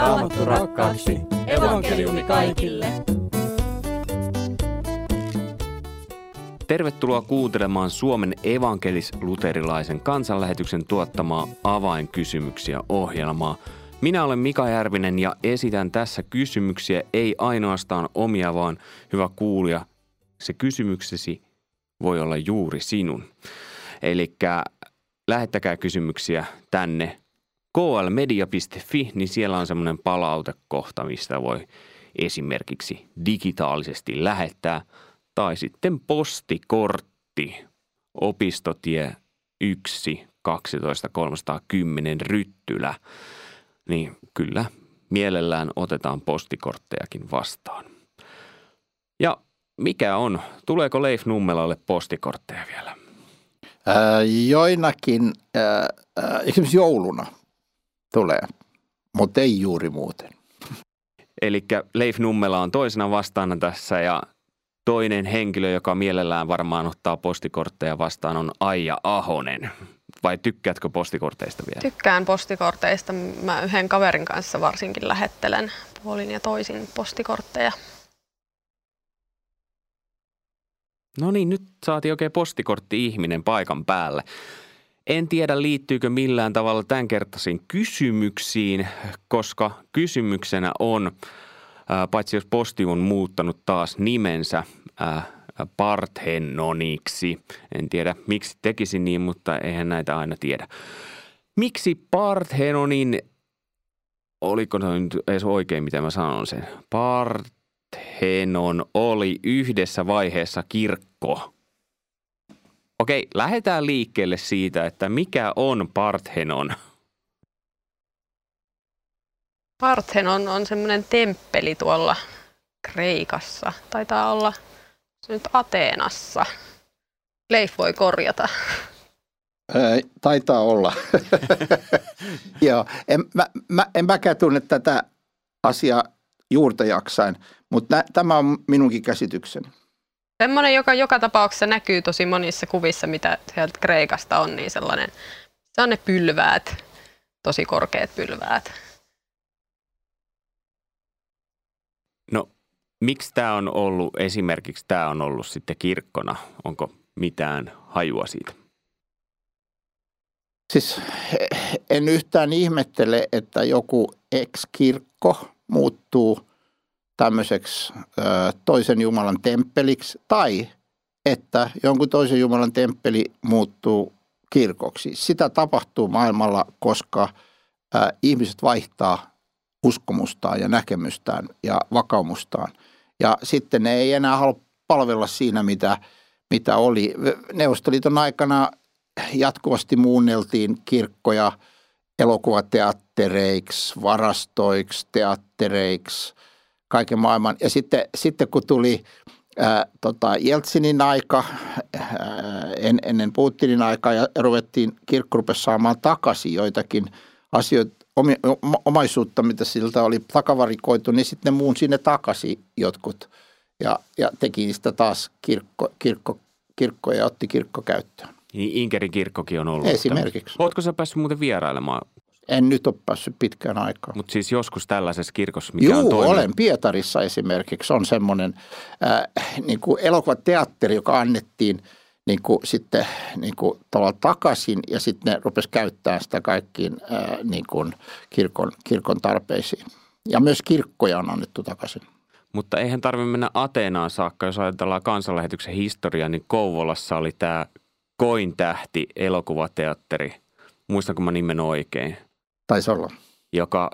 Raamattu rakkaaksi. Evankeliumi kaikille. Tervetuloa kuuntelemaan Suomen evankelis-luterilaisen kansanlähetyksen tuottamaa avainkysymyksiä ohjelmaa. Minä olen Mika Järvinen ja esitän tässä kysymyksiä ei ainoastaan omia, vaan hyvä kuulija, se kysymyksesi voi olla juuri sinun. Eli lähettäkää kysymyksiä tänne klmedia.fi, niin siellä on semmoinen palautekohta, mistä voi esimerkiksi digitaalisesti lähettää. Tai sitten postikortti, opistotie 1 12 310 Ryttylä. Niin kyllä, mielellään otetaan postikorttejakin vastaan. Ja mikä on? Tuleeko Leif Nummelalle postikortteja vielä? Ää, joinakin, ää, esimerkiksi jouluna tulee, mutta ei juuri muuten. Eli Leif Nummela on toisena vastaana tässä ja toinen henkilö, joka mielellään varmaan ottaa postikortteja vastaan on Aija Ahonen. Vai tykkäätkö postikorteista vielä? Tykkään postikorteista. Mä yhden kaverin kanssa varsinkin lähettelen puolin ja toisin postikortteja. No niin, nyt saatiin oikein postikortti-ihminen paikan päälle. En tiedä liittyykö millään tavalla tämänkertaisiin kysymyksiin, koska kysymyksenä on, ää, paitsi jos posti on muuttanut taas nimensä ää, Parthenoniksi. En tiedä miksi tekisi niin, mutta eihän näitä aina tiedä. Miksi Parthenonin, oliko se nyt edes oikein mitä mä sanon sen, Parthenon oli yhdessä vaiheessa kirkko – Okei, lähdetään liikkeelle siitä, että mikä on Parthenon? Parthenon on semmoinen temppeli tuolla Kreikassa. Taitaa olla se nyt Ateenassa. Leif voi korjata. Taitaa olla. Joo, en, mä, mä, en mäkään tunne tätä asiaa juurta jaksain, mutta nä, tämä on minunkin käsitykseni. Semmoinen, joka joka tapauksessa näkyy tosi monissa kuvissa, mitä sieltä Kreikasta on, niin sellainen, se on ne pylväät, tosi korkeat pylväät. No, miksi tämä on ollut, esimerkiksi tämä on ollut sitten kirkkona? Onko mitään hajua siitä? Siis en yhtään ihmettele, että joku ex-kirkko muuttuu – tämmöiseksi ö, toisen Jumalan temppeliksi tai että jonkun toisen Jumalan temppeli muuttuu kirkoksi. Sitä tapahtuu maailmalla, koska ö, ihmiset vaihtaa uskomustaan ja näkemystään ja vakaumustaan. Ja sitten ne ei enää halua palvella siinä, mitä, mitä oli. Neuvostoliiton aikana jatkuvasti muunneltiin kirkkoja elokuvateattereiksi, varastoiksi, teattereiksi – kaiken maailman. Ja sitten, sitten kun tuli ää, tota, Jeltsinin aika, ää, en, ennen Putinin aikaa ja ruvettiin, kirkko rupesi saamaan takaisin joitakin asioita, omi, omaisuutta, mitä siltä oli takavarikoitu, niin sitten ne muun sinne takaisin jotkut ja, ja teki niistä taas kirkko, kirkko, kirkko ja otti kirkko käyttöön. Niin Inkerin kirkkokin on ollut. Esimerkiksi. Oletko sä päässyt muuten vierailemaan en nyt ole päässyt pitkään aikaan. Mutta siis joskus tällaisessa kirkossa, mikä Juu, on toiminut. olen. Pietarissa esimerkiksi on semmoinen äh, niin kuin elokuvateatteri, joka annettiin niin kuin sitten niin kuin tavallaan takaisin ja sitten ne rupesi käyttämään sitä kaikkiin äh, niin kuin kirkon, kirkon tarpeisiin. Ja myös kirkkoja on annettu takaisin. Mutta eihän tarvitse mennä Ateenaan saakka, jos ajatellaan kansanlähetyksen historiaa, niin Kouvolassa oli tämä Kointähti elokuvateatteri. Muistanko mä nimen oikein? Taisi olla. Joka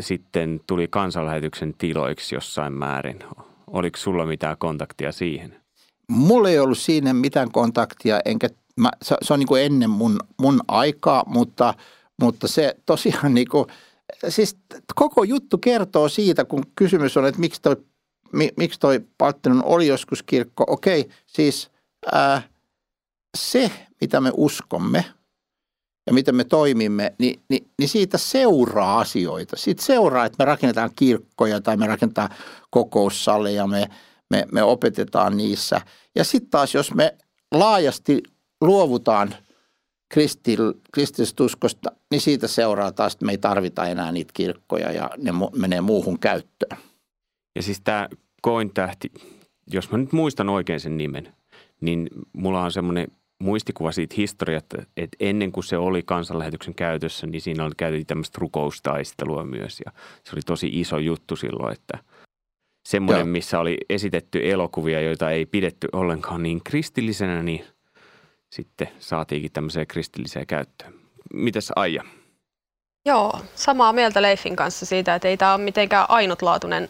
sitten tuli kansanlähetyksen tiloiksi jossain määrin. Oliko sulla mitään kontaktia siihen? Mulla ei ollut siinä mitään kontaktia, enkä mä, se, se on niin kuin ennen mun, mun aikaa, mutta, mutta se tosiaan niin kuin, siis koko juttu kertoo siitä, kun kysymys on, että miksi toi, mi, miksi toi Palttinon oli joskus kirkko. Okei, siis ää, se, mitä me uskomme – ja miten me toimimme, niin, niin, niin siitä seuraa asioita. Siitä seuraa, että me rakennetaan kirkkoja tai me rakennetaan kokoussaleja, me, me, me opetetaan niissä. Ja sitten taas, jos me laajasti luovutaan kristillisestä uskosta, niin siitä seuraa taas, että me ei tarvita enää niitä kirkkoja ja ne menee muuhun käyttöön. Ja siis tämä kointähti, jos mä nyt muistan oikein sen nimen, niin mulla on semmoinen muistikuva siitä historiasta, että ennen kuin se oli kansanlähetyksen käytössä, niin siinä oli käytetty tämmöistä rukoustaistelua myös. Ja se oli tosi iso juttu silloin, että semmoinen, missä oli esitetty elokuvia, joita ei pidetty ollenkaan niin kristillisenä, niin sitten saatiinkin tämmöiseen kristilliseen käyttöön. Mites Aija? Joo, samaa mieltä Leifin kanssa siitä, että ei tämä ole mitenkään ainutlaatuinen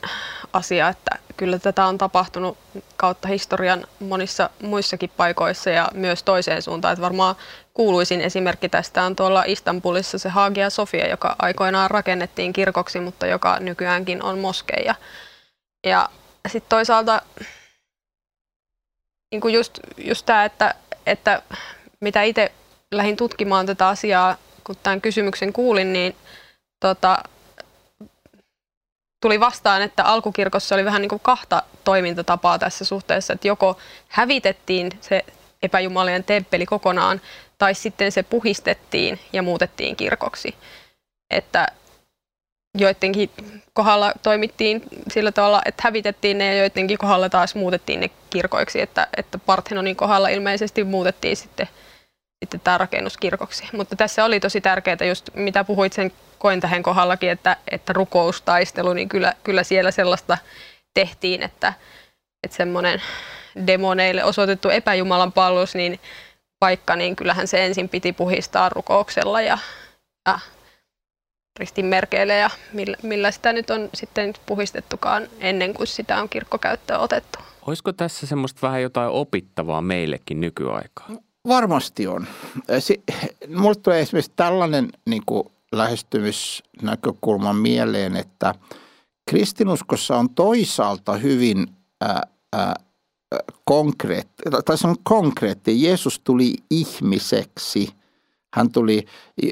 asia, että kyllä tätä on tapahtunut kautta historian monissa muissakin paikoissa ja myös toiseen suuntaan. Että varmaan kuuluisin esimerkki tästä on tuolla Istanbulissa se Hagia Sofia, joka aikoinaan rakennettiin kirkoksi, mutta joka nykyäänkin on moskeija. Ja sitten toisaalta niin kuin just, just tämä, että, että mitä itse lähdin tutkimaan tätä asiaa, kun tämän kysymyksen kuulin, niin tota, tuli vastaan, että alkukirkossa oli vähän niin kuin kahta toimintatapaa tässä suhteessa, että joko hävitettiin se epäjumalien temppeli kokonaan, tai sitten se puhistettiin ja muutettiin kirkoksi. Että joidenkin kohdalla toimittiin sillä tavalla, että hävitettiin ne ja joidenkin kohdalla taas muutettiin ne kirkoiksi, että, että Parthenonin kohdalla ilmeisesti muutettiin sitten, sitten tämä rakennus kirkoksi. Mutta tässä oli tosi tärkeää just, mitä puhuit sen kointähen kohdallakin, että, että rukoustaistelu, niin kyllä, kyllä siellä sellaista tehtiin, että, että semmoinen demoneille osoitettu epäjumalan palvelus, niin paikka, niin kyllähän se ensin piti puhistaa rukouksella ja, ja ristinmerkeillä ja millä, millä sitä nyt on sitten puhistettukaan ennen kuin sitä on kirkkokäyttöön otettu. Olisiko tässä semmoista vähän jotain opittavaa meillekin nykyaikaan? Varmasti on. Mulle tulee esimerkiksi tällainen niin kuin lähestymisnäkökulma mieleen, että kristinuskossa on toisaalta hyvin ää, ää, tai se on konkreetti. Jeesus tuli ihmiseksi – hän tuli,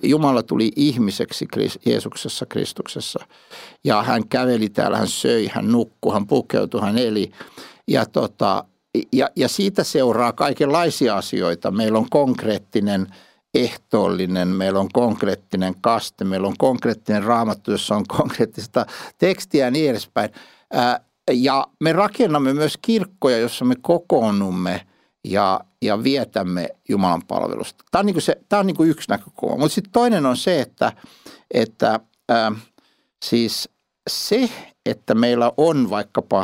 Jumala tuli ihmiseksi Jeesuksessa Kristuksessa. Ja hän käveli täällä, hän söi, hän nukkui, hän pukeutui, hän eli. Ja, tota, ja, ja siitä seuraa kaikenlaisia asioita. Meillä on konkreettinen ehtoollinen, meillä on konkreettinen kaste, meillä on konkreettinen raamattu, jossa on konkreettista tekstiä ja niin edespäin. Ja me rakennamme myös kirkkoja, jossa me kokoonnumme ja, ja vietämme Jumalan palvelusta. Tämä on, niin se, tämä on niin yksi näkökulma. Mutta sitten toinen on se, että, että äh, siis se, että meillä on vaikkapa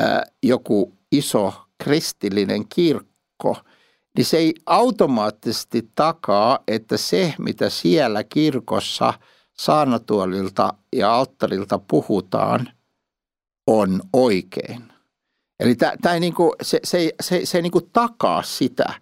äh, joku iso kristillinen kirkko, niin se ei automaattisesti takaa, että se, mitä siellä kirkossa saarnatuolilta ja alttarilta puhutaan, on oikein. Eli tämä niinku, se, se, se, se ei niinku takaa sitä.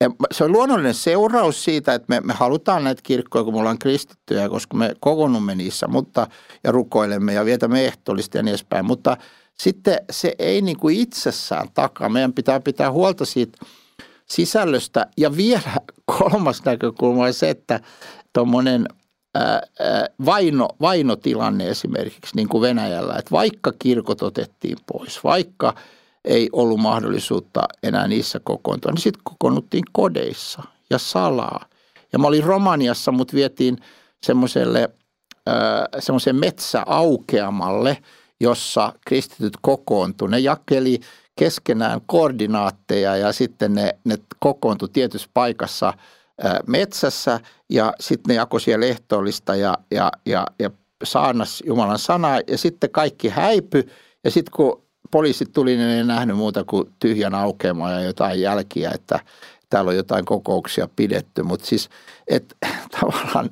Ja se on luonnollinen seuraus siitä, että me, me halutaan näitä kirkkoja, kun me ollaan kristittyjä, koska me kokoonnumme niissä mutta, ja rukoilemme ja vietämme ehtoollista ja niin edespäin. Mutta sitten se ei niinku itsessään takaa. Meidän pitää pitää huolta siitä sisällöstä. Ja vielä kolmas näkökulma on se, että tuommoinen vaino, vainotilanne esimerkiksi niin kuin Venäjällä, että vaikka kirkot otettiin pois, vaikka ei ollut mahdollisuutta enää niissä kokoontua, niin sitten kokoonnuttiin kodeissa ja salaa. Ja mä olin Romaniassa, mut vietiin semmoiselle semmoiseen metsäaukeamalle, jossa kristityt kokoontuivat. Ne jakeli keskenään koordinaatteja ja sitten ne, ne kokoontui tietyssä paikassa – metsässä ja sitten ne jakoi siellä ehtoollista ja, ja, ja, ja saarnas Jumalan sanaa. Ja sitten kaikki häipy ja sitten kun poliisit tuli, niin ei nähnyt muuta kuin tyhjän aukeamaa ja jotain jälkiä, että täällä on jotain kokouksia pidetty, mutta siis että tavallaan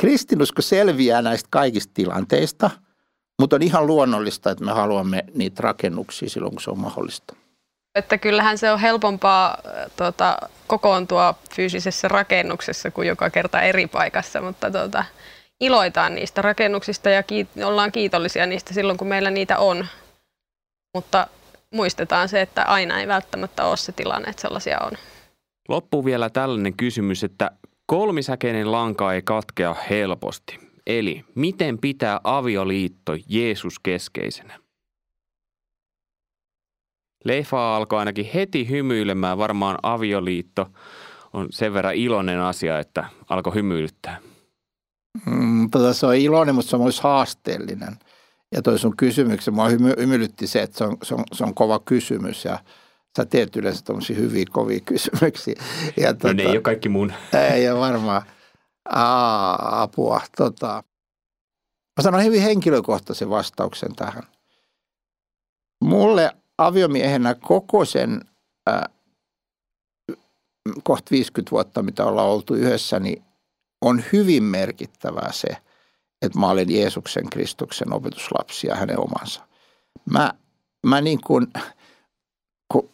kristinusko selviää näistä kaikista tilanteista, mutta on ihan luonnollista, että me haluamme niitä rakennuksia silloin, kun se on mahdollista. Että kyllähän se on helpompaa tuota, kokoontua fyysisessä rakennuksessa kuin joka kerta eri paikassa, mutta tuota, iloitaan niistä rakennuksista ja kiit- ollaan kiitollisia niistä silloin, kun meillä niitä on. Mutta muistetaan se, että aina ei välttämättä ole se tilanne, että sellaisia on. Loppuu vielä tällainen kysymys, että kolmisäkeinen lanka ei katkea helposti. Eli miten pitää avioliitto Jeesus keskeisenä? Leifa alkoi ainakin heti hymyilemään, varmaan avioliitto on sen verran iloinen asia, että alkoi hymyilyttää. Mm, tota, se on iloinen, mutta se on myös haasteellinen. Ja toi sun kysymyksen, mua hymy, hymyilytti se, että se on, se, on, se on kova kysymys ja sä teet yleensä tuommoisia hyviä, kovia kysymyksiä. Ja, tota, no ne ei tota- ole kaikki mun. Ei ole varmaan. Aa, apua. Tota. Mä sanon hyvin henkilökohtaisen vastauksen tähän. Mulle aviomiehenä koko sen äh, kohta 50 vuotta, mitä ollaan oltu yhdessä, niin on hyvin merkittävää se, että mä olen Jeesuksen Kristuksen opetuslapsi ja hänen omansa. Mä, mä niin kuin,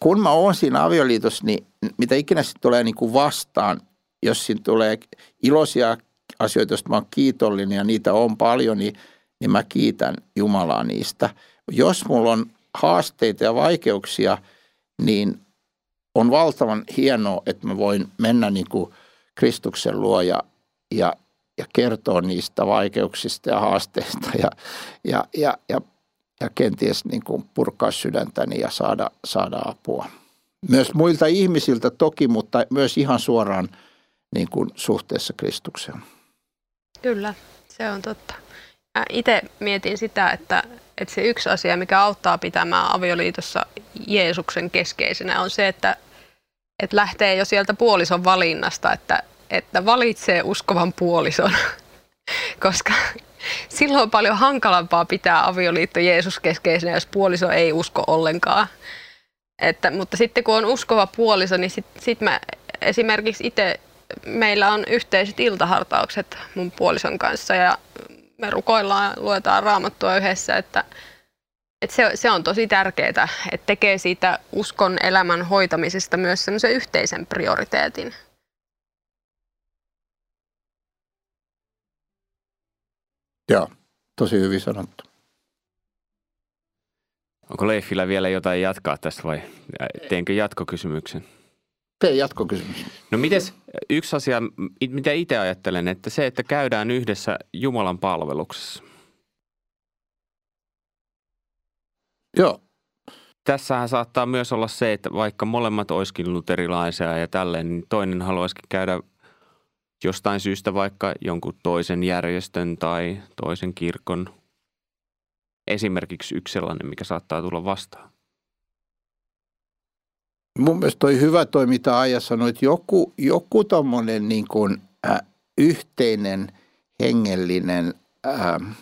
kun mä oon siinä avioliitossa, niin mitä ikinä sitten tulee niin kuin vastaan, jos siinä tulee iloisia asioita, joista mä oon kiitollinen ja niitä on paljon, niin, niin mä kiitän Jumalaa niistä. Jos mulla on haasteita ja vaikeuksia, niin on valtavan hienoa, että mä voin mennä niin kuin Kristuksen luo ja, ja, ja kertoa niistä vaikeuksista ja haasteista ja, ja, ja, ja, ja kenties niin kuin purkaa sydäntäni ja saada, saada apua. Myös muilta ihmisiltä toki, mutta myös ihan suoraan niin kuin suhteessa Kristukseen. Kyllä, se on totta. Itse mietin sitä, että, että se yksi asia, mikä auttaa pitämään avioliitossa Jeesuksen keskeisenä, on se, että, että lähtee jo sieltä puolison valinnasta, että, että valitsee uskovan puolison, koska silloin on paljon hankalampaa pitää avioliitto Jeesus keskeisenä, jos puoliso ei usko ollenkaan. Että, mutta sitten kun on uskova puoliso, niin sitten sit mä esimerkiksi itse, meillä on yhteiset iltahartaukset mun puolison kanssa ja me rukoillaan, luetaan raamattua yhdessä, että, että se, se on tosi tärkeää, että tekee siitä uskon elämän hoitamisesta myös semmoisen yhteisen prioriteetin. Joo, tosi hyvin sanottu. Onko Leiffillä vielä jotain jatkaa tästä vai teenkö jatkokysymyksen? Tee jatkokysymys. No mites, yksi asia, mitä itse ajattelen, että se, että käydään yhdessä Jumalan palveluksessa. Joo. Tässähän saattaa myös olla se, että vaikka molemmat olisikin luterilaisia ja tälleen, niin toinen haluaisikin käydä jostain syystä vaikka jonkun toisen järjestön tai toisen kirkon. Esimerkiksi yksi sellainen, mikä saattaa tulla vastaan. Mun mielestä toi hyvä toi, mitä Aija sanoi, että joku, joku tommonen niin kuin, äh, yhteinen hengellinen äh,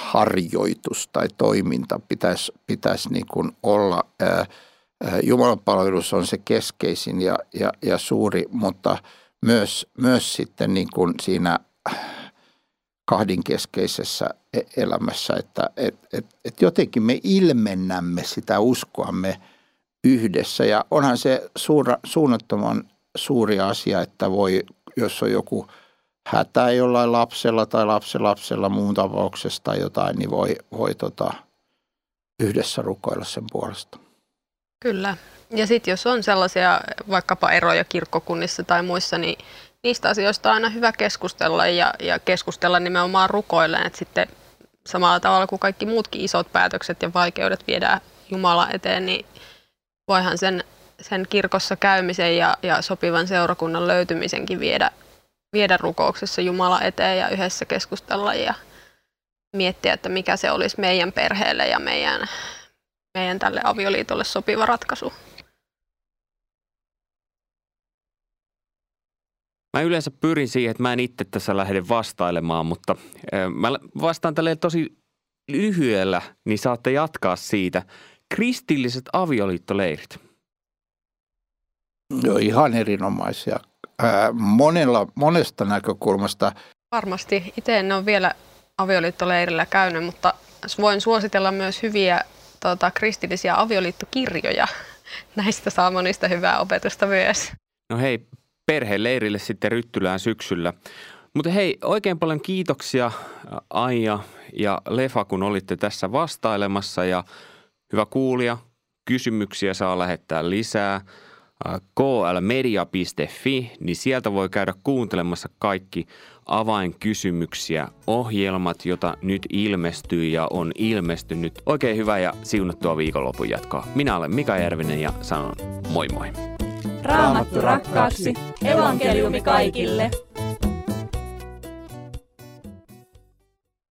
harjoitus tai toiminta pitäisi, pitäisi niin kuin olla. Äh, Jumalan palvelus on se keskeisin ja, ja, ja suuri, mutta myös, myös sitten niin kuin siinä kahdinkeskeisessä e-, elämässä, että et, et, et jotenkin me ilmennämme sitä uskoamme – yhdessä. Ja onhan se suura, suunnattoman suuri asia, että voi, jos on joku hätä jollain lapsella tai lapsella muun tapauksessa tai jotain, niin voi, voi tota, yhdessä rukoilla sen puolesta. Kyllä. Ja sitten jos on sellaisia vaikkapa eroja kirkkokunnissa tai muissa, niin niistä asioista on aina hyvä keskustella ja, ja keskustella nimenomaan rukoilleen, että sitten samalla tavalla kuin kaikki muutkin isot päätökset ja vaikeudet viedään Jumala eteen, niin voihan sen, sen kirkossa käymisen ja, ja sopivan seurakunnan löytymisenkin viedä, viedä rukouksessa Jumala eteen ja yhdessä keskustella ja miettiä, että mikä se olisi meidän perheelle ja meidän, meidän tälle avioliitolle sopiva ratkaisu. Mä yleensä pyrin siihen, että mä en itse tässä lähde vastailemaan, mutta mä vastaan tälle tosi lyhyellä, niin saatte jatkaa siitä – kristilliset avioliittoleirit? Joo, ihan erinomaisia. Ää, monella, monesta näkökulmasta. Varmasti. Itse en ole vielä avioliittoleirillä käynyt, mutta voin suositella myös hyviä tota, kristillisiä avioliittokirjoja. Näistä saa monista hyvää opetusta myös. No hei, perheleirille sitten Ryttylään syksyllä. Mutta hei, oikein paljon kiitoksia Aija ja Lefa, kun olitte tässä vastailemassa ja – Hyvä kuulija, kysymyksiä saa lähettää lisää klmedia.fi, niin sieltä voi käydä kuuntelemassa kaikki avainkysymyksiä, ohjelmat, jota nyt ilmestyy ja on ilmestynyt. Oikein hyvää ja siunattua viikonlopun jatkoa. Minä olen Mika Järvinen ja sanon moi moi. Raamattu rakkaaksi. Evankeliumi kaikille.